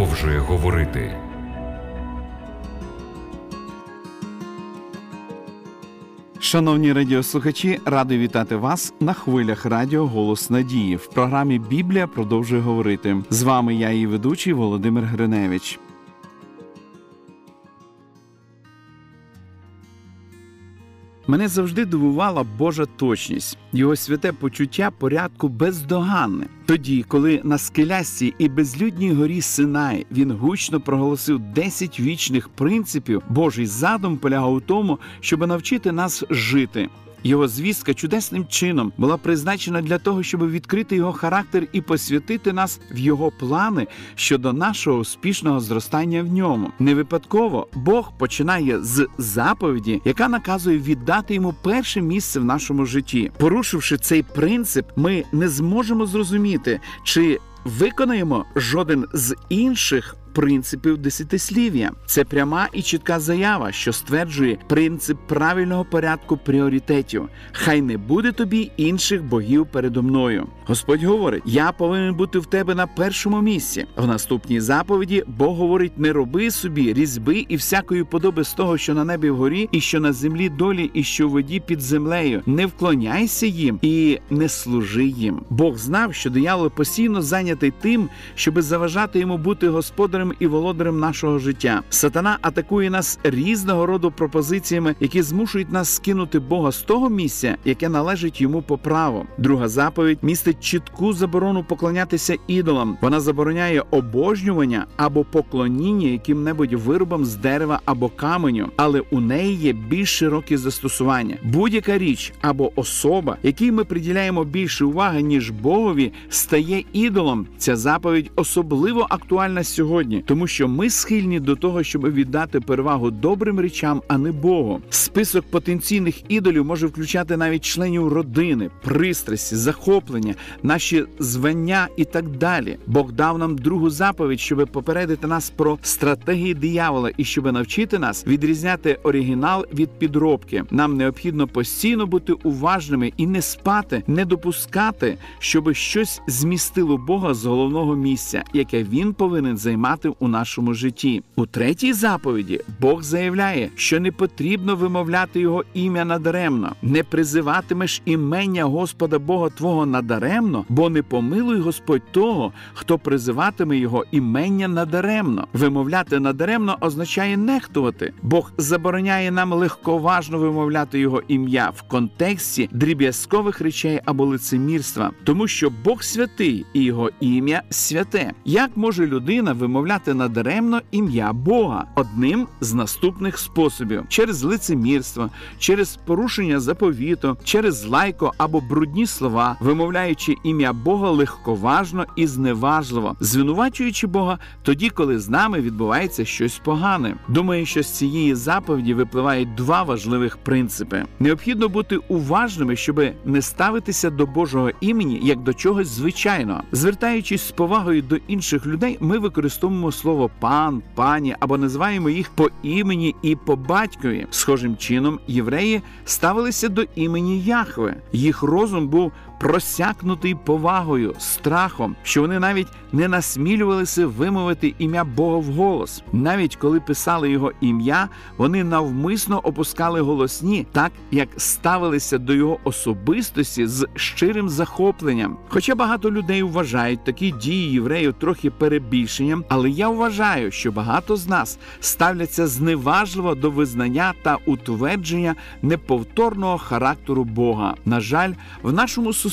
продовжує говорити. Шановні радіослухачі, радий вітати вас на хвилях радіо Голос Надії в програмі Біблія продовжує говорити. З вами я, її ведучий Володимир Гриневич. Мене завжди дивувала Божа точність, його святе почуття порядку бездоганне. Тоді, коли на скелясті і безлюдній горі Синай він гучно проголосив 10 вічних принципів, Божий задум полягав у тому, щоб навчити нас жити. Його звістка чудесним чином була призначена для того, щоб відкрити його характер і посвятити нас в його плани щодо нашого успішного зростання в ньому. Не випадково Бог починає з заповіді, яка наказує віддати йому перше місце в нашому житті. Порушивши цей принцип, ми не зможемо зрозуміти, чи виконаємо жоден з інших принципів десятислів'я. Це пряма і чітка заява, що стверджує принцип правильного порядку пріоритетів. Хай не буде тобі інших богів передо мною. Господь говорить: Я повинен бути в тебе на першому місці. В наступній заповіді Бог говорить: не роби собі різьби і всякої подоби з того, що на небі вгорі, і що на землі долі, і що в воді під землею. Не вклоняйся їм і не служи їм. Бог знав, що диявол постійно зайнятий тим, щоби заважати йому бути господарем і володарем нашого життя. Сатана атакує нас різного роду пропозиціями, які змушують нас скинути Бога з того місця, яке належить йому по праву. Друга заповідь містить чітку заборону поклонятися ідолам. Вона забороняє обожнювання або поклоніння яким-небудь виробам з дерева або каменю, але у неї є більш широкі застосування. Будь-яка річ або особа, якій ми приділяємо більше уваги ніж Богові, стає ідолом. Ця заповідь особливо актуальна сьогодні, тому що ми схильні до того, щоб віддати перевагу добрим речам, а не Богу. Список потенційних ідолів може включати навіть членів родини, пристрасті, захоплення, наші звання і так далі. Бог дав нам другу заповідь, щоб попередити нас про стратегії диявола і щоб навчити нас відрізняти оригінал від підробки. Нам необхідно постійно бути уважними і не спати, не допускати, щоб щось змістило Бога з головного місця, яке він повинен займати у нашому житті. У третій заповіді Бог заявляє, що не потрібно вимовляти його ім'я надаремно, не призиватимеш імення Господа Бога Твого надаремно, бо не помилуй Господь того, хто призиватиме його імення надаремно. Вимовляти надаремно означає нехтувати. Бог забороняє нам легковажно вимовляти його ім'я в контексті дріб'язкових речей або лицемірства, тому що Бог святий і його ім'я святе. Як може людина вимовляти надаремно ім'я Бога одним з наступних способів: через лицемірство, через порушення заповіту, через лайко або брудні слова, вимовляючи ім'я Бога легковажно і зневажливо, звинувачуючи Бога тоді, коли з нами відбувається щось погане. Думаю, що з цієї заповіді випливають два важливих принципи: необхідно бути уважними, щоб не ставитися до Божого імені як до чогось звичайного. Звертаючись з повагою до інших людей, ми використовуємо слово пан, пані або називаємо їх по імені і по батькові. Схожим чином євреї ставилися до імені Яхве. Їх розум був просякнутий повагою, страхом, що вони навіть не насмілювалися вимовити ім'я Бога вголос. Навіть коли писали його ім'я, вони навмисно опускали голосні, так як ставилися до його особистості з щирим захопленням. Хоча багато людей вважають такі дії євреїв трохи перебільшенням, але я вважаю, що багато з нас ставляться зневажливо до визнання та утвердження неповторного характеру Бога. На жаль, в нашому суспільстві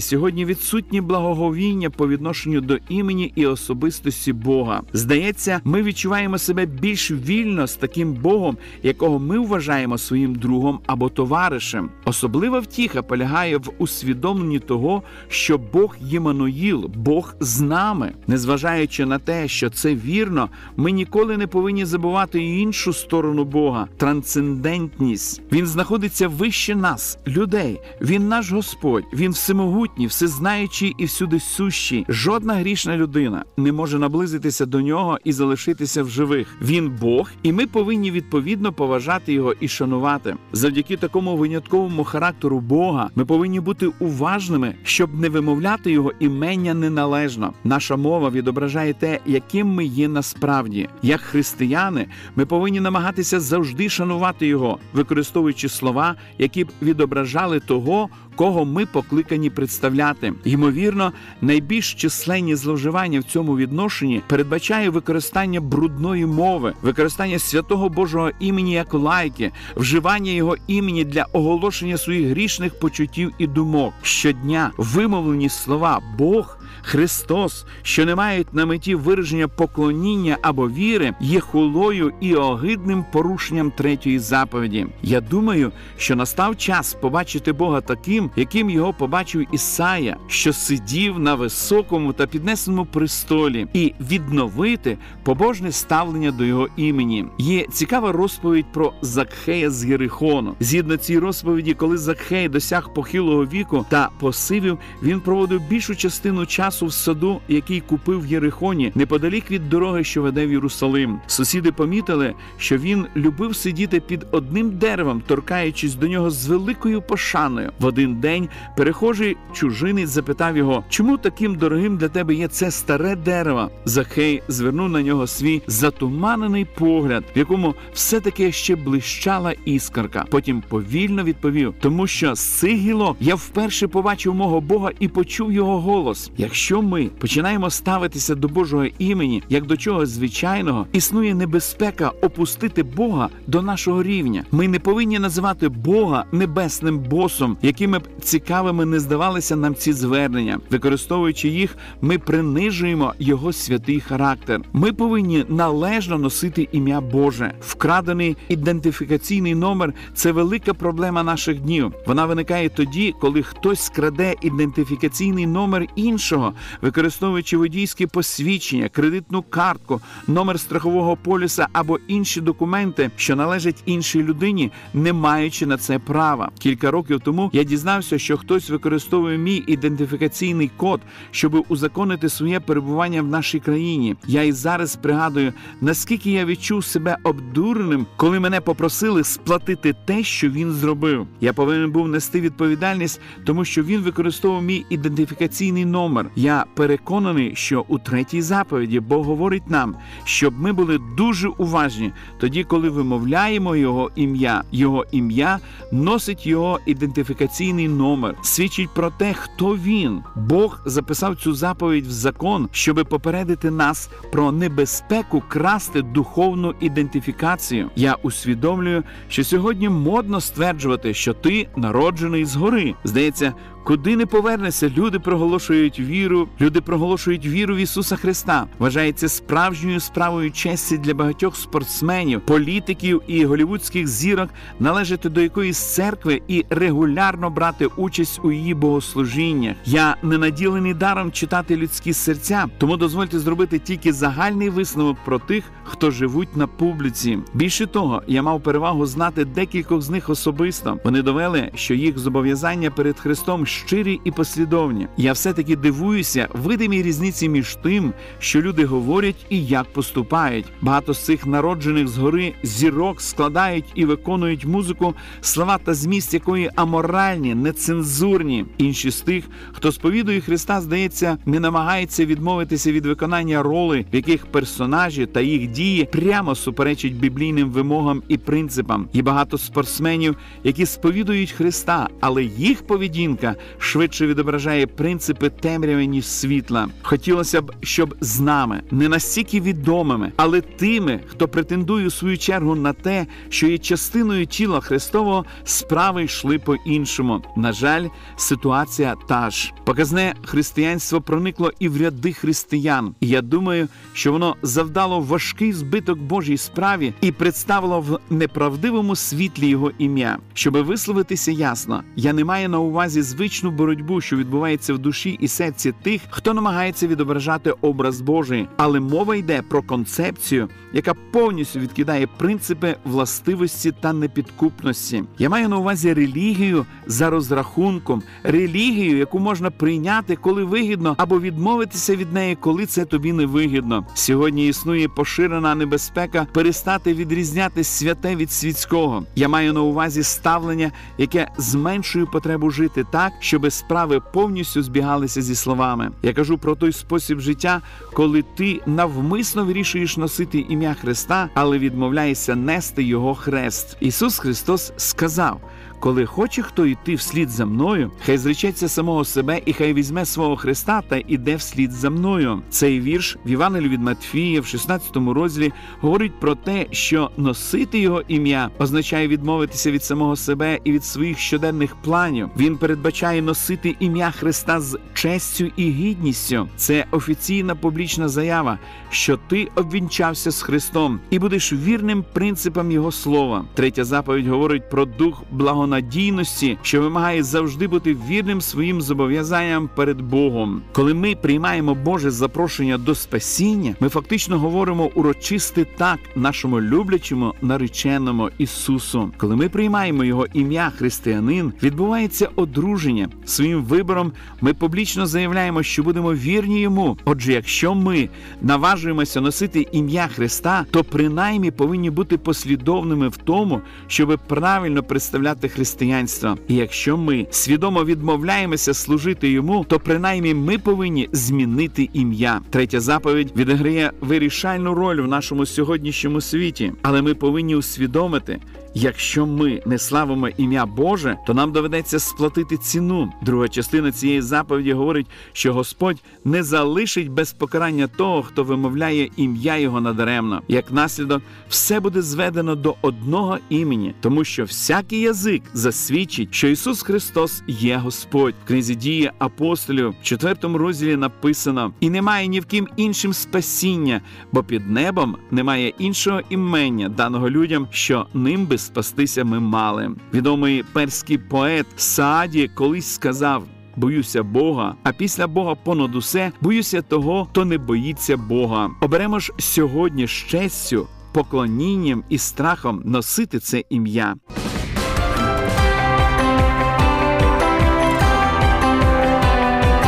сьогодні відсутні благоговіння по відношенню до імені і особистості Бога. Здається, ми відчуваємо себе більш вільно з таким Богом, якого ми вважаємо своїм другом або товаришем. Особлива втіха полягає в усвідомленні того, що Бог Ємануїл, Бог з нами, незважаючи на те, що це вірно, ми ніколи не повинні забувати іншу сторону Бога трансцендентність. Він знаходиться вище нас, людей. Він наш Господь. Він Він всемогутній, всезнаючий і всюди сущий. Жодна грішна людина не може наблизитися до нього і залишитися в живих. Він Бог, і ми повинні відповідно поважати його і шанувати. Завдяки такому винятковому характеру Бога ми повинні бути уважними, щоб не вимовляти його імення неналежно. Наша мова відображає те, яким ми є насправді. Як християни, ми повинні намагатися завжди шанувати його, використовуючи слова, які б відображали того, кого ми покликані представляти. Ймовірно, найбільш численні зловживання в цьому відношенні передбачає використання брудної мови, використання святого Божого імені як лайки, вживання його імені для оголошення своїх грішних почуттів і думок. Щодня вимовлені слова Бог. Христос, що не мають на меті вираження поклоніння або віри, є хулою і огидним порушенням третьої заповіді. Я думаю, що настав час побачити Бога таким, яким його побачив Ісая, що сидів на високому та піднесеному престолі, і відновити побожне ставлення до його імені. Є цікава розповідь про Закхея з Єрихону. Згідно цій розповіді, коли Закхей досяг похилого віку та посивів, він проводив більшу частину часу в саду, який купив в Єрихоні, неподалік від дороги, що веде в Єрусалим. Сусіди помітили, що він любив сидіти під одним деревом, торкаючись до нього з великою пошаною. В один день перехожий чужинець запитав його, чому таким дорогим для тебе є це старе дерево. Захей звернув на нього свій затуманений погляд, в якому все таки ще блищала іскорка. Потім повільно відповів: тому що з цих гілок я вперше побачив мого Бога і почув його голос. Якщо ми починаємо ставитися до Божого імені як до чогось звичайного, існує небезпека опустити Бога до нашого рівня. Ми не повинні називати Бога небесним босом, якими б цікавими не здавалися нам ці звернення. Використовуючи їх, ми принижуємо його святий характер. Ми повинні належно носити ім'я Боже. Вкрадений ідентифікаційний номер це велика проблема наших днів. Вона виникає тоді, коли хтось скраде ідентифікаційний номер іншого, використовуючи водійське посвідчення, кредитну картку, номер страхового полюса або інші документи, що належать іншій людині, не маючи на це права. Кілька років тому я дізнався, що хтось використовує мій ідентифікаційний код, щоб узаконити своє перебування в нашій країні. Я і зараз пригадую, наскільки я відчув себе обдуреним, коли мене попросили сплатити те, що він зробив. Я повинен був нести відповідальність, тому що він використовував мій ідентифікаційний номер. Я переконаний, що у третій заповіді Бог говорить нам, щоб ми були дуже уважні тоді, коли вимовляємо його ім'я. Його ім'я носить його ідентифікаційний номер, свідчить про те, хто він. Бог записав цю заповідь в закон, щоби попередити нас про небезпеку красти духовну ідентифікацію. Я усвідомлюю, що сьогодні модно стверджувати, що ти народжений згори. Здається, Куди не повернешся, люди проголошують віру, люди проголошують віру в Ісуса Христа. Вважається справжньою справою честі для багатьох спортсменів, політиків і голівудських зірок належати до якоїсь церкви і регулярно брати участь у її богослужіннях. Я не наділений даром читати людські серця, тому дозвольте зробити тільки загальний висновок про тих, хто живуть на публіці. Більше того, я мав перевагу знати декількох з них особисто. Вони довели, що їх зобов'язання перед Христом щирі і послідовні. Я все-таки дивуюся видимій різниці між тим, що люди говорять і як поступають. Багато з цих народжених згори зірок складають і виконують музику, слова та зміст якої аморальні, нецензурні. Інші з тих, хто сповідує Христа, здається, не намагається відмовитися від виконання роли, в яких персонажі та їх дії прямо суперечать біблійним вимогам і принципам. Є багато спортсменів, які сповідують Христа, але їх поведінка швидше відображає принципи темряви, ніж світла. Хотілося б, щоб з нами не настільки відомими, але тими, хто претендує у свою чергу на те, що є частиною тіла Христового, справи йшли по іншому. На жаль, ситуація та ж показне християнство проникло і в ряди християн. І я думаю, що воно завдало важкий збиток Божій справі і представило в неправдивому світлі його ім'я. Щоби висловитися ясно, я не маю на увазі звичайно вічну боротьбу, що відбувається в душі і серці тих, хто намагається відображати образ Божий. Але мова йде про концепцію, яка повністю відкидає принципи властивості та непідкупності. Я маю на увазі релігію за розрахунком, релігію, яку можна прийняти, коли вигідно, або відмовитися від неї, коли це тобі не вигідно. Сьогодні існує поширена небезпека перестати відрізняти святе від світського. Я маю на увазі ставлення, яке зменшує потребу жити так, щоб справи повністю збігалися зі словами. Я кажу про той спосіб життя, коли ти навмисно вирішуєш носити ім'я Христа, але відмовляєшся нести його хрест. Ісус Христос сказав. Коли хоче хто йти вслід за мною, хай зречеться самого себе і хай візьме свого Христа та іде вслід за мною. Цей вірш в Івангелі від Матфія в 16 розділі говорить про те, що носити його ім'я означає відмовитися від самого себе і від своїх щоденних планів. Він передбачає носити ім'я Христа з честю і гідністю. Це офіційна публічна заява, що ти обвінчався з Христом і будеш вірним принципам Його слова. Третя заповідь говорить про дух благонадійності надійності, що вимагає завжди бути вірним своїм зобов'язанням перед Богом. Коли ми приймаємо Боже запрошення до спасіння, ми фактично говоримо урочисти так нашому люблячому нареченому Ісусу. Коли ми приймаємо Його ім'я Християнин, відбувається одруження. Своїм вибором ми публічно заявляємо, що будемо вірні йому. Отже, якщо ми наважуємося носити ім'я Христа, то принаймні повинні бути послідовними в тому, щоб правильно представляти Христа християнства. І якщо ми свідомо відмовляємося служити йому, то принаймні ми повинні змінити ім'я. Третя заповідь відіграє вирішальну роль в нашому сьогоднішньому світі, але ми повинні усвідомити. Якщо ми не славимо ім'я Боже, то нам доведеться сплатити ціну. Друга частина цієї заповіді говорить, що Господь не залишить без покарання того, хто вимовляє ім'я Його надаремно. Як наслідок, все буде зведено до одного імені, тому що всякий язик засвідчить, що Ісус Христос є Господь. В книзі дії апостолів в четвертому розділі написано: і немає ні в ким іншим спасіння, бо під небом немає іншого імення, даного людям, що ним би спастися ми мали. Відомий перський поет Сааді колись сказав. Боюся Бога, а після Бога понад усе боюся того, хто не боїться Бога. Оберемо ж сьогодні з честю, поклонінням і страхом носити це ім'я.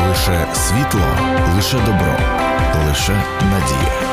Лише світло, лише добро, лише надія.